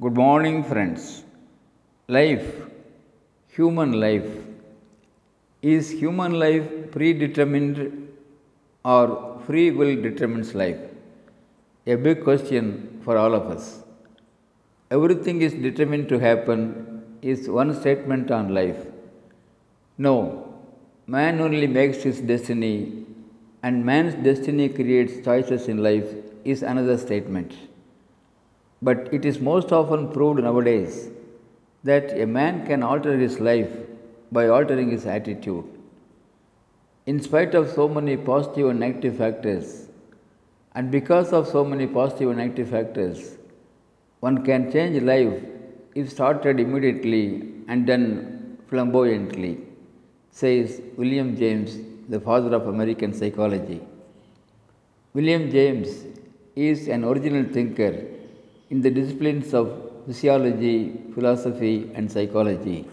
Good morning, friends. Life, human life. Is human life predetermined or free will determines life? A big question for all of us. Everything is determined to happen is one statement on life. No, man only makes his destiny, and man's destiny creates choices in life is another statement. But it is most often proved nowadays that a man can alter his life by altering his attitude. In spite of so many positive and negative factors, and because of so many positive and negative factors, one can change life if started immediately and done flamboyantly, says William James, the father of American psychology. William James is an original thinker in the disciplines of physiology, philosophy, and psychology.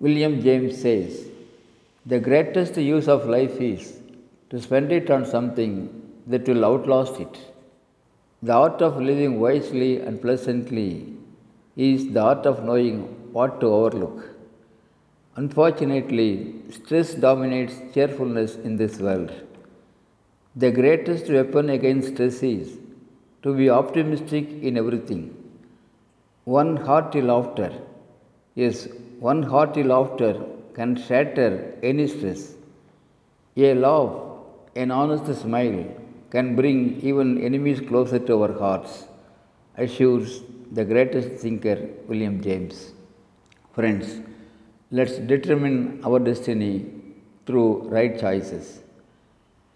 William James says, The greatest use of life is to spend it on something that will outlast it. The art of living wisely and pleasantly is the art of knowing what to overlook. Unfortunately, stress dominates cheerfulness in this world. The greatest weapon against stress is to be optimistic in everything. One hearty laughter, yes, one hearty laughter can shatter any stress. A laugh, an honest smile can bring even enemies closer to our hearts, assures the greatest thinker William James. Friends, let's determine our destiny through right choices.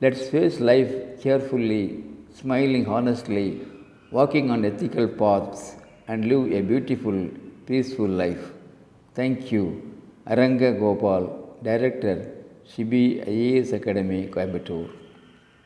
Let's face life cheerfully, smiling honestly, walking on ethical paths, and live a beautiful, peaceful life. Thank you. Aranga Gopal, Director, Shibi IAS Academy, Coimbatore.